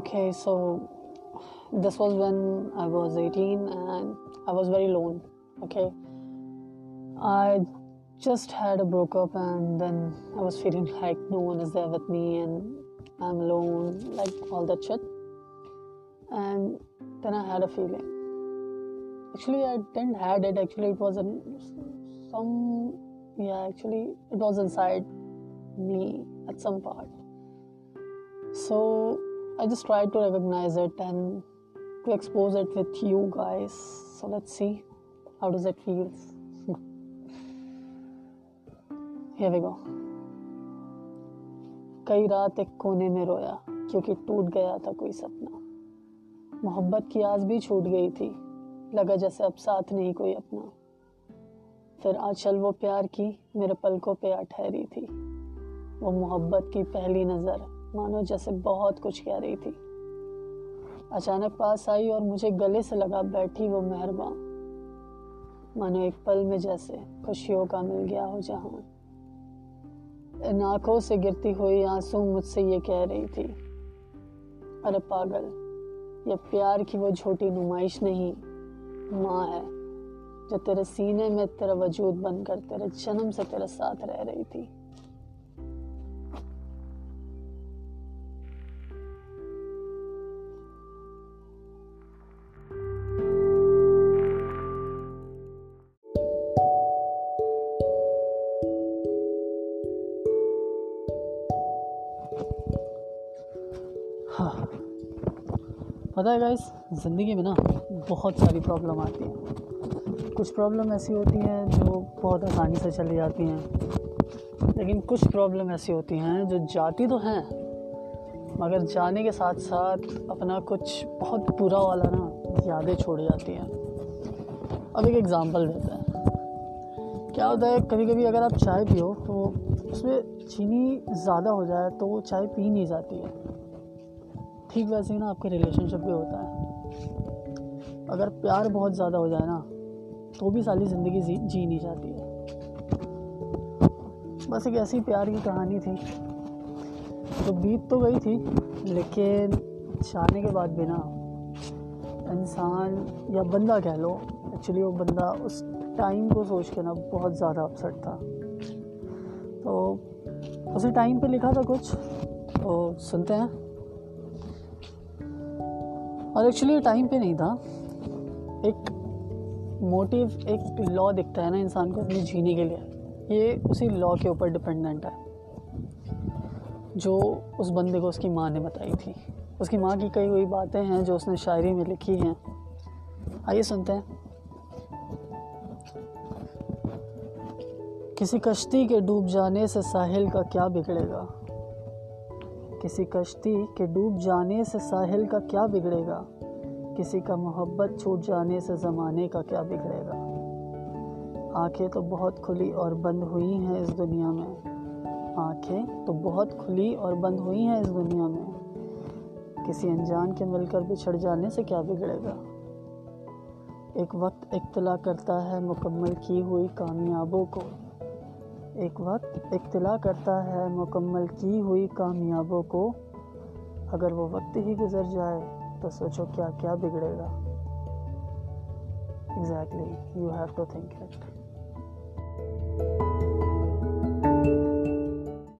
Okay, so this was when I was 18 and I was very alone. Okay, I just had a broke up and then I was feeling like no one is there with me and I'm alone, like all that shit. And then I had a feeling. Actually, I didn't had it. Actually, it was in some yeah. Actually, it was inside me at some part. So I just try to recognise it and to expose it with you guys so let see how does it feels گو کئی رات ایک کونے میں رویا کیونکہ ٹوٹ گیا تھا کوئی سپنا۔ محبت کی آس بھی چھوٹ گئی تھی۔ لگا جیسے اب ساتھ نہیں کوئی اپنا۔ پھر آچل وہ پیار کی میرے پلکوں پہ آ ٹھہری تھی۔ وہ محبت کی پہلی نظر۔ مانو، جیسے بہت کچھ کہہ رہی تھی۔ اچانک پاس آئی اور مجھے گلے سے لگا، بیٹھی وہ مہربان۔ مانو، ایک پل میں جیسے خوشیوں کا مل گیا ہو جہاں۔ ان آنکھوں سے گرتی ہوئی آنسو مجھ سے یہ کہہ رہی تھی، ارے پاگل، یہ پیار کی وہ جھوٹی نمائش نہیں، ماں ہے، جو تیرے سینے میں تیرا وجود بن کر تیرے جنم سے تیرے ساتھ رہ رہی تھی۔ ہاں۔ پتہ ہے گائز زندگی میں نا بہت ساری پرابلم آتی ہیں۔ کچھ پرابلم ایسی ہوتی ہیں جو بہت آسانی سے چلی جاتی ہیں۔ لیکن کچھ پرابلم ایسی ہوتی ہیں جو جاتی تو ہیں، مگر جانے کے ساتھ ساتھ اپنا کچھ بہت برا والا نا یادیں چھوڑ جاتی ہیں۔ اب ایک ایگزامپل دیتے ہیں۔ کیا ہوتا ہے، کبھی کبھی اگر آپ چائے پیو تو اس میں چینی زیادہ ہو جائے تو وہ چائے پی نہیں جاتی ہے۔ ٹھیک ویسے ہی نا آپ کے ریلیشن شپ بھی ہوتا ہے۔ اگر پیار بہت زیادہ ہو جائے نا تو بھی ساری زندگی جی-, جی نہیں جاتی ہے۔ بس ایک ایسی پیار کی کہانی تھی۔ تو بیت تو گئی تھی، لیکن جانے کے بعد بھی نا انسان یا بندہ کہہ لو ایکچولی وہ بندہ اس ٹائم کو سوچ کے نا بہت زیادہ اپسٹ تھا۔ تو اسے ٹائم پہ لکھا تھا کچھ، تو سنتے ہیں۔ اور ایکچولی ٹائم پہ نہیں تھا۔ ایک موٹیو ایک لا دکھتا ہے نا انسان کو اپنے جینے کے لیے۔ یہ اسی لا کے اوپر ڈپینڈنٹ ہے۔ جو اس بندے کو اس کی ماں نے بتائی تھی۔ اس کی ماں کی کئی ہوئی باتیں ہیں جو اس نے شاعری میں لکھی ہیں۔ آئیے سنتے ہیں۔ کسی کشتی کے ڈوب جانے سے ساحل کا کیا بگڑے گا؟ کسی کشتی کے ڈوب جانے سے ساحل کا کیا بگڑے گا؟ کسی کا محبت چھوٹ جانے سے زمانے کا کیا بگڑے گا؟ آنکھیں تو بہت کھلی اور بند ہوئی ہیں اس دنیا میں۔ آنکھیں تو بہت کھلی اور بند ہوئی ہیں اس دنیا میں۔ کسی انجان کے مل کر بچھڑ جانے سے کیا بگڑے گا؟ ایک وقت اطلاع کرتا ہے مکمل کی ہوئی کامیابوں کو۔ ایک وقت اطلاع کرتا ہے مکمل کی ہوئی کامیابوں کو۔ اگر وہ وقت ہی گزر جائے تو سوچو کیا کیا بگڑے گا۔ Exactly you have to think it